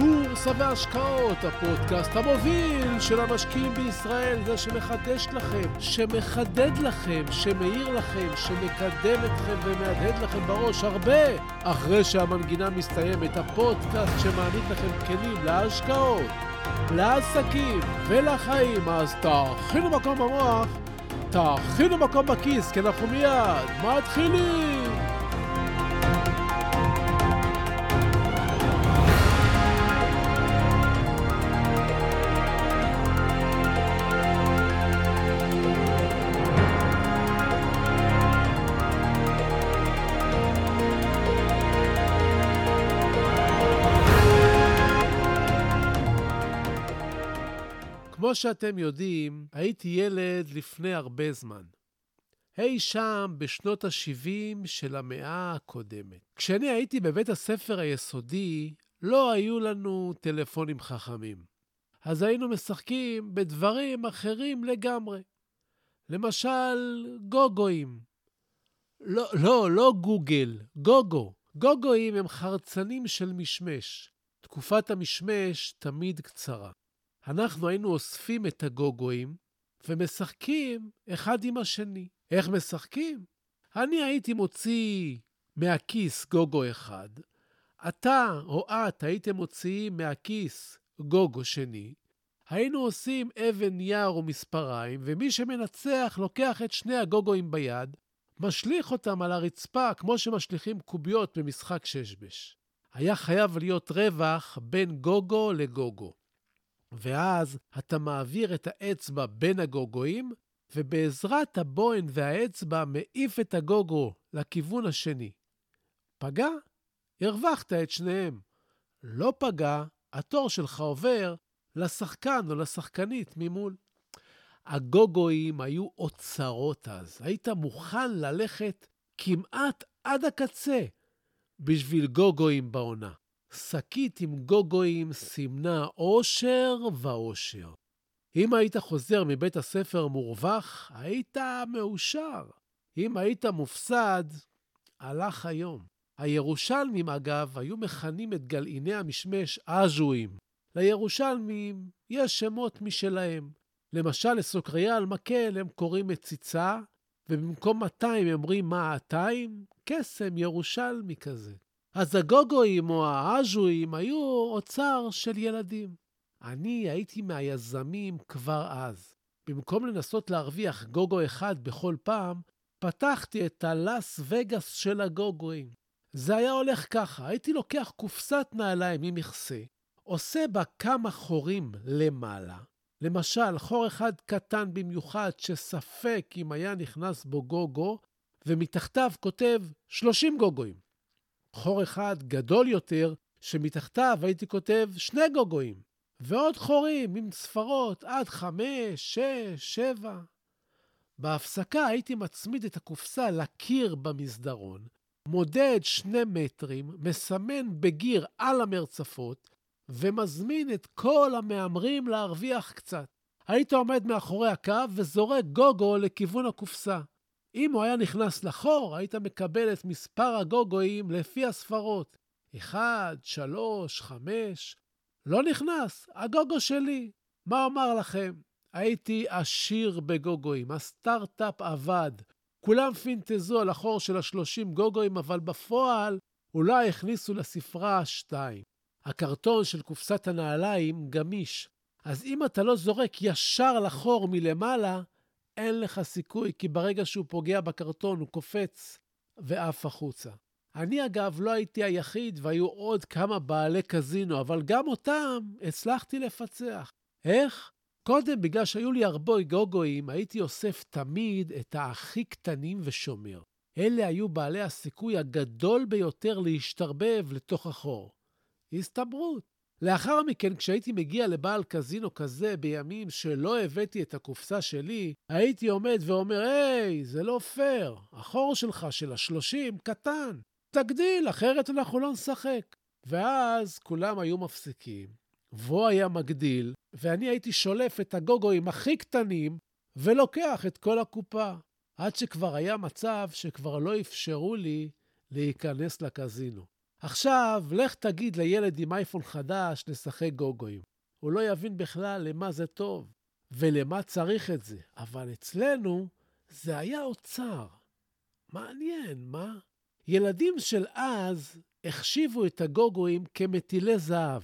בורסה והשקעות, הפודקאסט המוביל של המשקיעים בישראל, זה שמחדש לכם, שמחדד לכם, שמאיר לכם, שמקדם אתכם ומהדהד לכם בראש הרבה אחרי שהמנגינה מסתיימת, הפודקאסט שמעניק לכם כלים להשקעות, לעסקים ולחיים. אז תאכינו מקום במוח, תאכינו מקום בכיס, כי אנחנו מיד מתחילים. כמו שאתם יודעים, הייתי ילד לפני הרבה זמן. אי שם בשנות ה-70 של המאה הקודמת. כשאני הייתי בבית הספר היסודי, לא היו לנו טלפונים חכמים. אז היינו משחקים בדברים אחרים לגמרי. למשל, גוגואים. לא, לא, לא גוגל, גוגו. גוגואים הם חרצנים של משמש. תקופת המשמש תמיד קצרה. אנחנו היינו אוספים את הגוגואים ומשחקים אחד עם השני. איך משחקים? אני הייתי מוציא מהכיס גוגו אחד, אתה או את הייתם מוציאים מהכיס גוגו שני, היינו עושים אבן נייר ומספריים, ומי שמנצח לוקח את שני הגוגואים ביד, משליך אותם על הרצפה כמו שמשליכים קוביות במשחק ששבש. היה חייב להיות רווח בין גוגו לגוגו. ואז אתה מעביר את האצבע בין הגוגואים, ובעזרת הבוהן והאצבע מעיף את הגוגו לכיוון השני. פגע? הרווחת את שניהם. לא פגע, התור שלך עובר לשחקן או לשחקנית ממול. הגוגואים היו אוצרות אז. היית מוכן ללכת כמעט עד הקצה בשביל גוגואים בעונה. שקית עם גוגואים סימנה אושר ואושר. אם היית חוזר מבית הספר מורווח, היית מאושר. אם היית מופסד, הלך היום. הירושלמים, אגב, היו מכנים את גלעיני המשמש אז'ואים. לירושלמים יש שמות משלהם. למשל, לסוקריה על מקל הם קוראים מציצה, ובמקום 200 הם אומרים 200, קסם ירושלמי כזה. אז הגוגואים או האז'ואים היו אוצר של ילדים. אני הייתי מהיזמים כבר אז. במקום לנסות להרוויח גוגו אחד בכל פעם, פתחתי את הלאס וגאס של הגוגואים. זה היה הולך ככה, הייתי לוקח קופסת נעליים ממכסה, עושה בה כמה חורים למעלה, למשל, חור אחד קטן במיוחד שספק אם היה נכנס בו גוגו, ומתחתיו כותב 30 גוגואים. חור אחד גדול יותר, שמתחתיו הייתי כותב שני גוגואים, ועוד חורים עם ספרות עד חמש, שש, שבע. בהפסקה הייתי מצמיד את הקופסה לקיר במסדרון, מודד שני מטרים, מסמן בגיר על המרצפות, ומזמין את כל המהמרים להרוויח קצת. היית עומד מאחורי הקו וזורק גוגו לכיוון הקופסה. אם הוא היה נכנס לחור, היית מקבל את מספר הגוגואים לפי הספרות. 1, 3, 5. לא נכנס, הגוגו שלי. מה אומר לכם? הייתי עשיר בגוגואים, הסטארט-אפ עבד. כולם פינטזו על החור של ה-30 גוגואים, אבל בפועל אולי הכניסו לספרה שתיים. הקרטון של קופסת הנעליים גמיש, אז אם אתה לא זורק ישר לחור מלמעלה, אין לך סיכוי, כי ברגע שהוא פוגע בקרטון הוא קופץ ועף החוצה. אני אגב לא הייתי היחיד והיו עוד כמה בעלי קזינו, אבל גם אותם הצלחתי לפצח. איך? קודם, בגלל שהיו לי הרבה גוגואים, הייתי אוסף תמיד את הכי קטנים ושומר. אלה היו בעלי הסיכוי הגדול ביותר להשתרבב לתוך החור. הסתברות. לאחר מכן, כשהייתי מגיע לבעל קזינו כזה בימים שלא הבאתי את הקופסה שלי, הייתי עומד ואומר, היי, זה לא פייר, החור שלך של השלושים קטן, תגדיל, אחרת אנחנו לא נשחק. ואז כולם היו מפסיקים, והוא היה מגדיל, ואני הייתי שולף את הגוגואים הכי קטנים ולוקח את כל הקופה. עד שכבר היה מצב שכבר לא אפשרו לי להיכנס לקזינו. עכשיו, לך תגיד לילד עם אייפון חדש לשחק גוגואים. הוא לא יבין בכלל למה זה טוב ולמה צריך את זה. אבל אצלנו זה היה אוצר. מעניין, מה? ילדים של אז החשיבו את הגוגואים כמטילי זהב,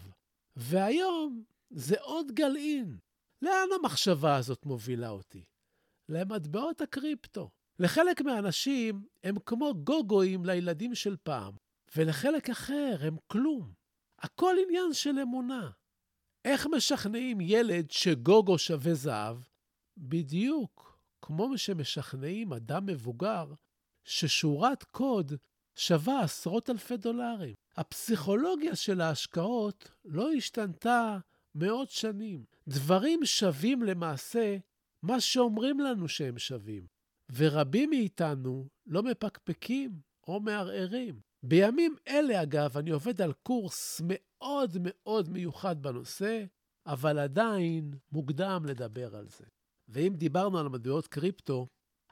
והיום זה עוד גלעין. לאן המחשבה הזאת מובילה אותי? למטבעות הקריפטו. לחלק מהאנשים הם כמו גוגואים לילדים של פעם, ולחלק אחר הם כלום. הכל עניין של אמונה. איך משכנעים ילד שגוגו שווה זהב? בדיוק כמו שמשכנעים אדם מבוגר ששורת קוד שווה עשרות אלפי דולרים. הפסיכולוגיה של ההשקעות לא השתנתה מאות שנים. דברים שווים למעשה מה שאומרים לנו שהם שווים, ורבים מאיתנו לא מפקפקים או מערערים. בימים אלה, אגב, אני עובד על קורס מאוד מאוד מיוחד בנושא, אבל עדיין מוקדם לדבר על זה. ואם דיברנו על מטבעות קריפטו,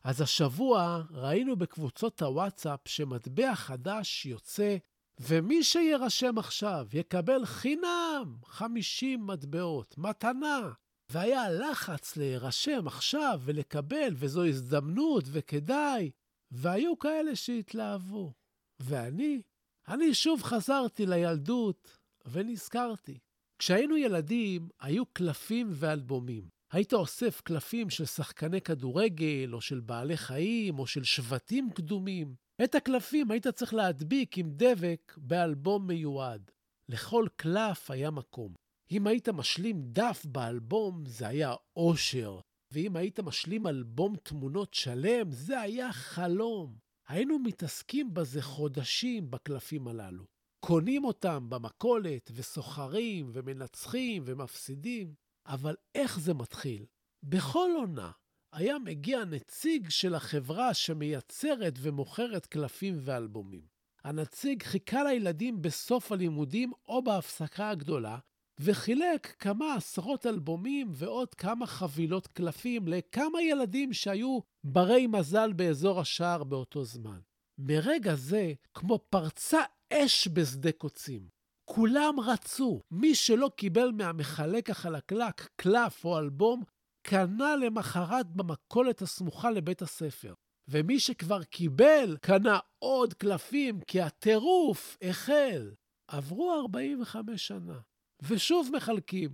אז השבוע ראינו בקבוצות הוואטסאפ שמטבע חדש יוצא, ומי שיירשם עכשיו יקבל חינם 50 מטבעות, מתנה. והיה לחץ להירשם עכשיו ולקבל, וזו הזדמנות וכדאי, והיו כאלה שהתלהבו. ואני, אני שוב חזרתי לילדות ונזכרתי. כשהיינו ילדים, היו קלפים ואלבומים. היית אוסף קלפים של שחקני כדורגל, או של בעלי חיים, או של שבטים קדומים. את הקלפים היית צריך להדביק עם דבק באלבום מיועד. לכל קלף היה מקום. אם היית משלים דף באלבום, זה היה אושר. ואם היית משלים אלבום תמונות שלם, זה היה חלום. היינו מתעסקים בזה חודשים בקלפים הללו. קונים אותם במכולת, וסוחרים, ומנצחים, ומפסידים. אבל איך זה מתחיל? בכל עונה היה מגיע נציג של החברה שמייצרת ומוכרת קלפים ואלבומים. הנציג חיכה לילדים בסוף הלימודים או בהפסקה הגדולה, וחילק כמה עשרות אלבומים ועוד כמה חבילות קלפים לכמה ילדים שהיו ברי מזל באזור השער באותו זמן. מרגע זה, כמו פרצה אש בשדה קוצים. כולם רצו. מי שלא קיבל מהמחלק החלקלק קלף או אלבום, קנה למחרת במכולת הסמוכה לבית הספר. ומי שכבר קיבל, קנה עוד קלפים, כי הטירוף החל. עברו 45 שנה, ושוב מחלקים.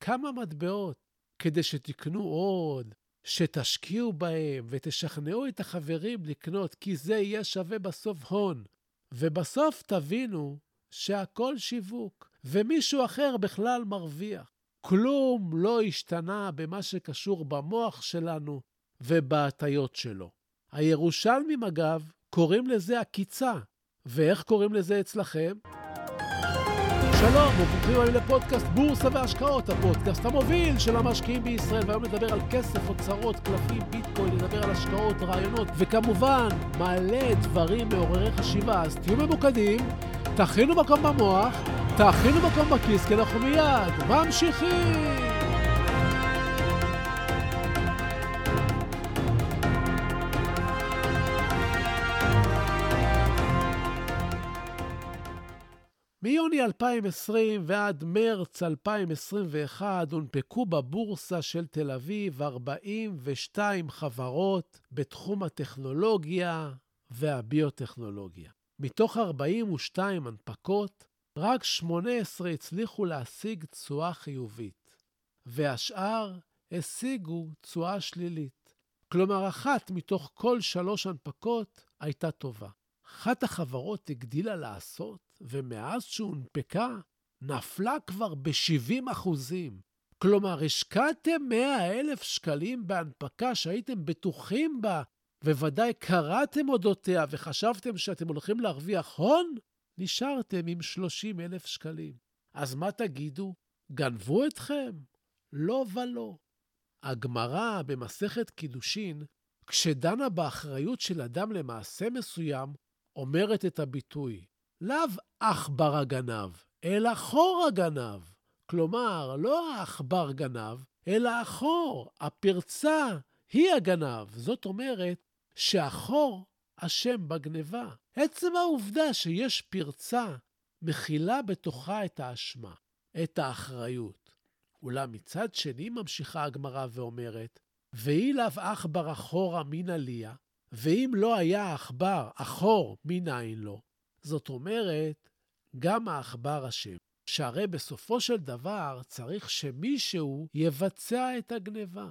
כמה מטבעות כדי שתקנו עוד, שתשקיעו בהם ותשכנעו את החברים לקנות, כי זה יהיה שווה בסוף הון. ובסוף תבינו שהכל שיווק, ומישהו אחר בכלל מרוויח. כלום לא השתנה במה שקשור במוח שלנו ובהטיות שלו. הירושלמים, אגב, קוראים לזה עקיצה. ואיך קוראים לזה אצלכם? שלום, וברוכים הבאים לפודקאסט בורסה והשקעות, הפודקאסט המוביל של המשקיעים בישראל. והיום נדבר על כסף, אוצרות, קלפים, ביטקוין, נדבר על השקעות, רעיונות, וכמובן, מלא דברים מעוררי חשיבה. אז תהיו ממוקדים, תכינו מקום במוח, תכינו מקום בכיס, כי אנחנו מיד ממשיכים! מיוני 2020 ועד מרץ 2021 הונפקו בבורסה של תל אביב 42 חברות בתחום הטכנולוגיה והביוטכנולוגיה. מתוך 42 הנפקות, רק 18 הצליחו להשיג תשואה חיובית, והשאר השיגו תשואה שלילית. כלומר, אחת מתוך כל שלוש הנפקות הייתה טובה. אחת החברות הגדילה לעשות, ומאז שהונפקה, נפלה כבר ב-70 אחוזים. כלומר, השקעתם 100 אלף שקלים בהנפקה שהייתם בטוחים בה וודאי קראתם אודותיה וחשבתם שאתם הולכים להרוויח הון, נשארתם עם 30 אלף שקלים. אז מה תגידו? גנבו אתכם? לא ולא. הגמרא במסכת קידושין, כשדנה באחריות של אדם למעשה מסוים, אומרת את הביטוי, לאו עכבר הגנב, אלא חור הגנב. כלומר, לא העכבר גנב, אלא החור, הפרצה, היא הגנב. זאת אומרת, שהחור אשם בגניבה. עצם העובדה שיש פרצה מכילה בתוכה את האשמה, את האחריות. אולם מצד שני, ממשיכה הגמרא ואומרת, ואי לאו עכבר אחורה מן עליה, ואם לא היה העכבר אחור, מנין לו? זאת אומרת, גם העכבר אשם. שהרי בסופו של דבר צריך שמישהו יבצע את הגניבה.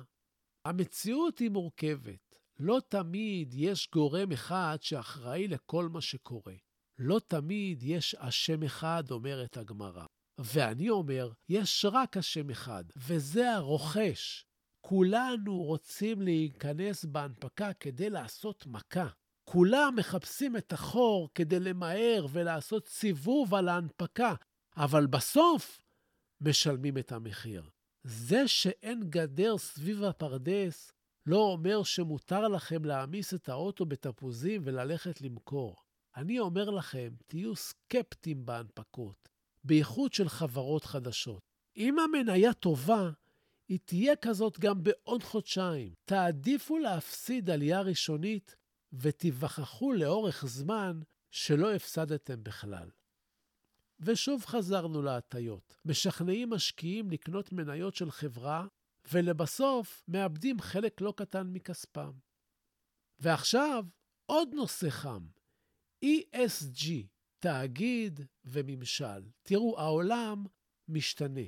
המציאות היא מורכבת. לא תמיד יש גורם אחד שאחראי לכל מה שקורה. לא תמיד יש אשם אחד, אומרת הגמרא. ואני אומר, יש רק אשם אחד, וזה הרוכש. כולנו רוצים להיכנס בהנפקה כדי לעשות מכה. כולם מחפשים את החור כדי למהר ולעשות סיבוב על ההנפקה, אבל בסוף משלמים את המחיר. זה שאין גדר סביב הפרדס לא אומר שמותר לכם להעמיס את האוטו בתפוזים וללכת למכור. אני אומר לכם, תהיו סקפטיים בהנפקות, בייחוד של חברות חדשות. אם המניה טובה, היא תהיה כזאת גם בעוד חודשיים. תעדיפו להפסיד עלייה ראשונית ותיווכחו לאורך זמן שלא הפסדתם בכלל. ושוב חזרנו להטיות. משכנעים משקיעים לקנות מניות של חברה, ולבסוף מאבדים חלק לא קטן מכספם. ועכשיו, עוד נושא חם, ESG, תאגיד וממשל. תראו, העולם משתנה.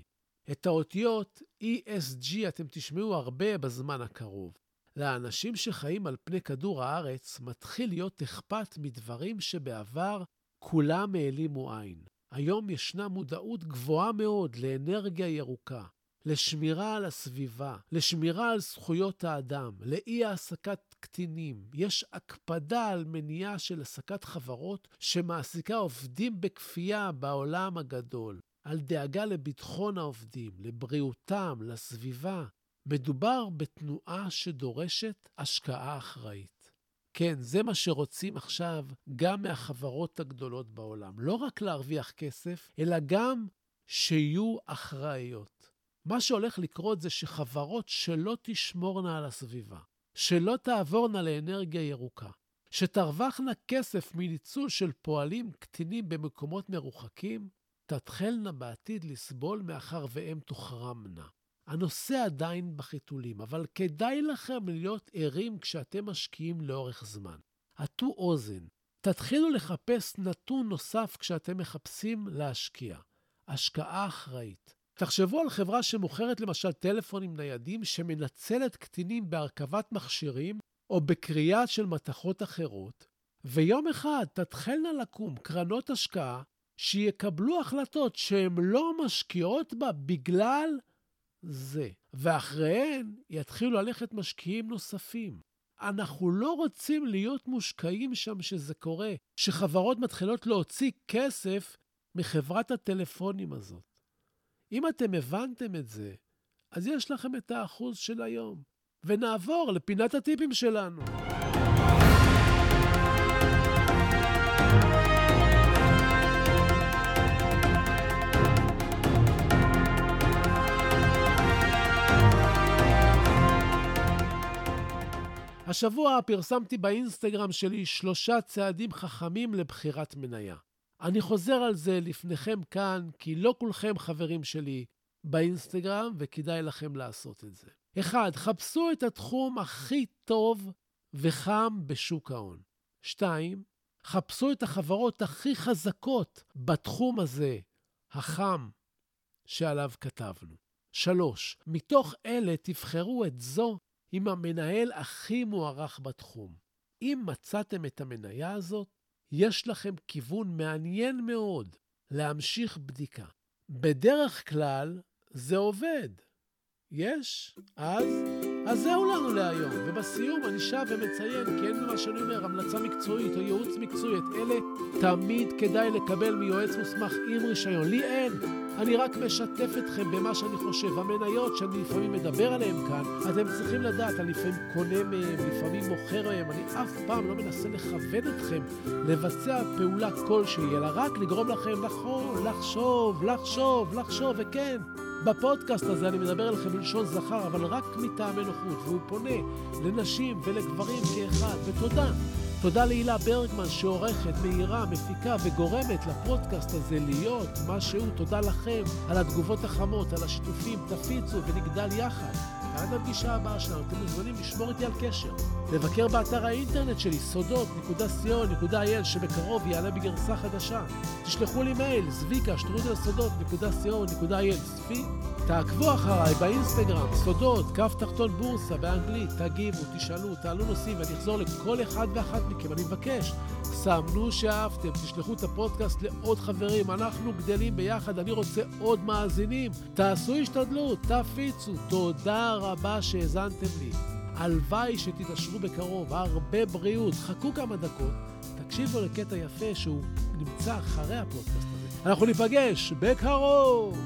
את האותיות ESG אתם תשמעו הרבה בזמן הקרוב. לאנשים שחיים על פני כדור הארץ מתחיל להיות אכפת מדברים שבעבר כולם העלימו עין. היום ישנה מודעות גבוהה מאוד לאנרגיה ירוקה, לשמירה על הסביבה, לשמירה על זכויות האדם, לאי-העסקת קטינים. יש הקפדה על מניעה של העסקת חברות שמעסיקה עובדים בכפייה בעולם הגדול, על דאגה לביטחון העובדים, לבריאותם, לסביבה. מדובר בתנועה שדורשת השקעה אחראית. כן, זה מה שרוצים עכשיו גם מהחברות הגדולות בעולם. לא רק להרוויח כסף, אלא גם שיהיו אחראיות. מה שהולך לקרות זה שחברות שלא תשמורנה על הסביבה, שלא תעבורנה לאנרגיה ירוקה, שתרווחנה כסף מניצול של פועלים קטינים במקומות מרוחקים, תתחלנה בעתיד לסבול מאחר והם תוחרמנה. הנושא עדיין בחיתולים, אבל כדאי לכם להיות ערים כשאתם משקיעים לאורך זמן. הטו אוזן. תתחילו לחפש נתון נוסף כשאתם מחפשים להשקיע. השקעה אחראית. תחשבו על חברה שמוכרת למשל טלפונים ניידים שמנצלת קטינים בהרכבת מכשירים או בקריאה של מתכות אחרות, ויום אחד תתחלנה לקום קרנות השקעה שיקבלו החלטות שהן לא משקיעות בה בגלל זה, ואחריהן יתחילו ללכת משקיעים נוספים. אנחנו לא רוצים להיות מושקעים שם שזה קורה, שחברות מתחילות להוציא כסף מחברת הטלפונים הזאת. אם אתם הבנתם את זה, אז יש לכם את האחוז של היום. ונעבור לפינת הטיפים שלנו. השבוע פרסמתי באינסטגרם שלי שלושה צעדים חכמים לבחירת מניה. אני חוזר על זה לפניכם כאן, כי לא כולכם חברים שלי באינסטגרם, וכדאי לכם לעשות את זה. אחד, חפשו את התחום הכי טוב וחם בשוק ההון. שתיים, חפשו את החברות הכי חזקות בתחום הזה, החם, שעליו כתבנו. שלוש, מתוך אלה תבחרו את זו עם המנהל הכי מוערך בתחום. אם מצאתם את המניה הזאת, יש לכם כיוון מעניין מאוד להמשיך בדיקה. בדרך כלל זה עובד. יש? אז? אז זהו לנו להיום. ובסיום אני שב ומציין, כי אין במה שאני אומר, המלצה מקצועית או ייעוץ מקצועי, את אלה תמיד כדאי לקבל מיועץ מוסמך עם רישיון. לי אין. אני רק משתף אתכם במה שאני חושב. המניות שאני לפעמים מדבר עליהן כאן, אתם צריכים לדעת, אני לפעמים קונה מהן, לפעמים מוכר מהן. אני אף פעם לא מנסה לכוון אתכם לבצע פעולה כלשהי, אלא רק לגרום לכם נכון, לחשוב, לחשוב, לחשוב, וכן. בפודקאסט הזה אני מדבר אליכם בלשון זכר, אבל רק מטעמי נוחות, והוא פונה לנשים ולגברים כאחד, ותודה. תודה להילה ברגמן שעורכת, מאירה, מפיקה וגורמת לפודקאסט הזה להיות מה שהוא. תודה לכם על התגובות החמות, על השיתופים, תפיצו ונגדל יחד. ועד הפגישה הבאה שלנו אתם מוזמנים לשמור איתי על קשר. לבקר באתר האינטרנט שלי, סודות.co.il, שבקרוב יעלה בגרסה חדשה. תשלחו לי מייל, זביקה, שטרודל סודות.co.il, צפי. תעקבו אחריי באינסטגרם, סודות, כף תחתון בורסה באנגלית, תגיבו, תשאלו, תעלו נושאים ואני אחזור לכל אחד ואחת מכם, אני מבקש. סמנו שאהבתם, תשלחו את הפודקאסט לעוד חברים, אנחנו גדלים ביחד, אני רוצה עוד מאזינים. תעשו השתדלות, תפיצו. תודה רבה שהאזנתם לי. הלוואי שתתעשרו בקרוב, הרבה בריאות. חכו כמה דקות, תקשיבו לקטע יפה שהוא נמצא אחרי הפודקאסט הזה. אנחנו ניפגש בקרוב!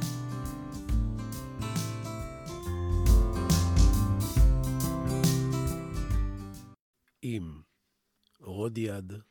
אם רודיארד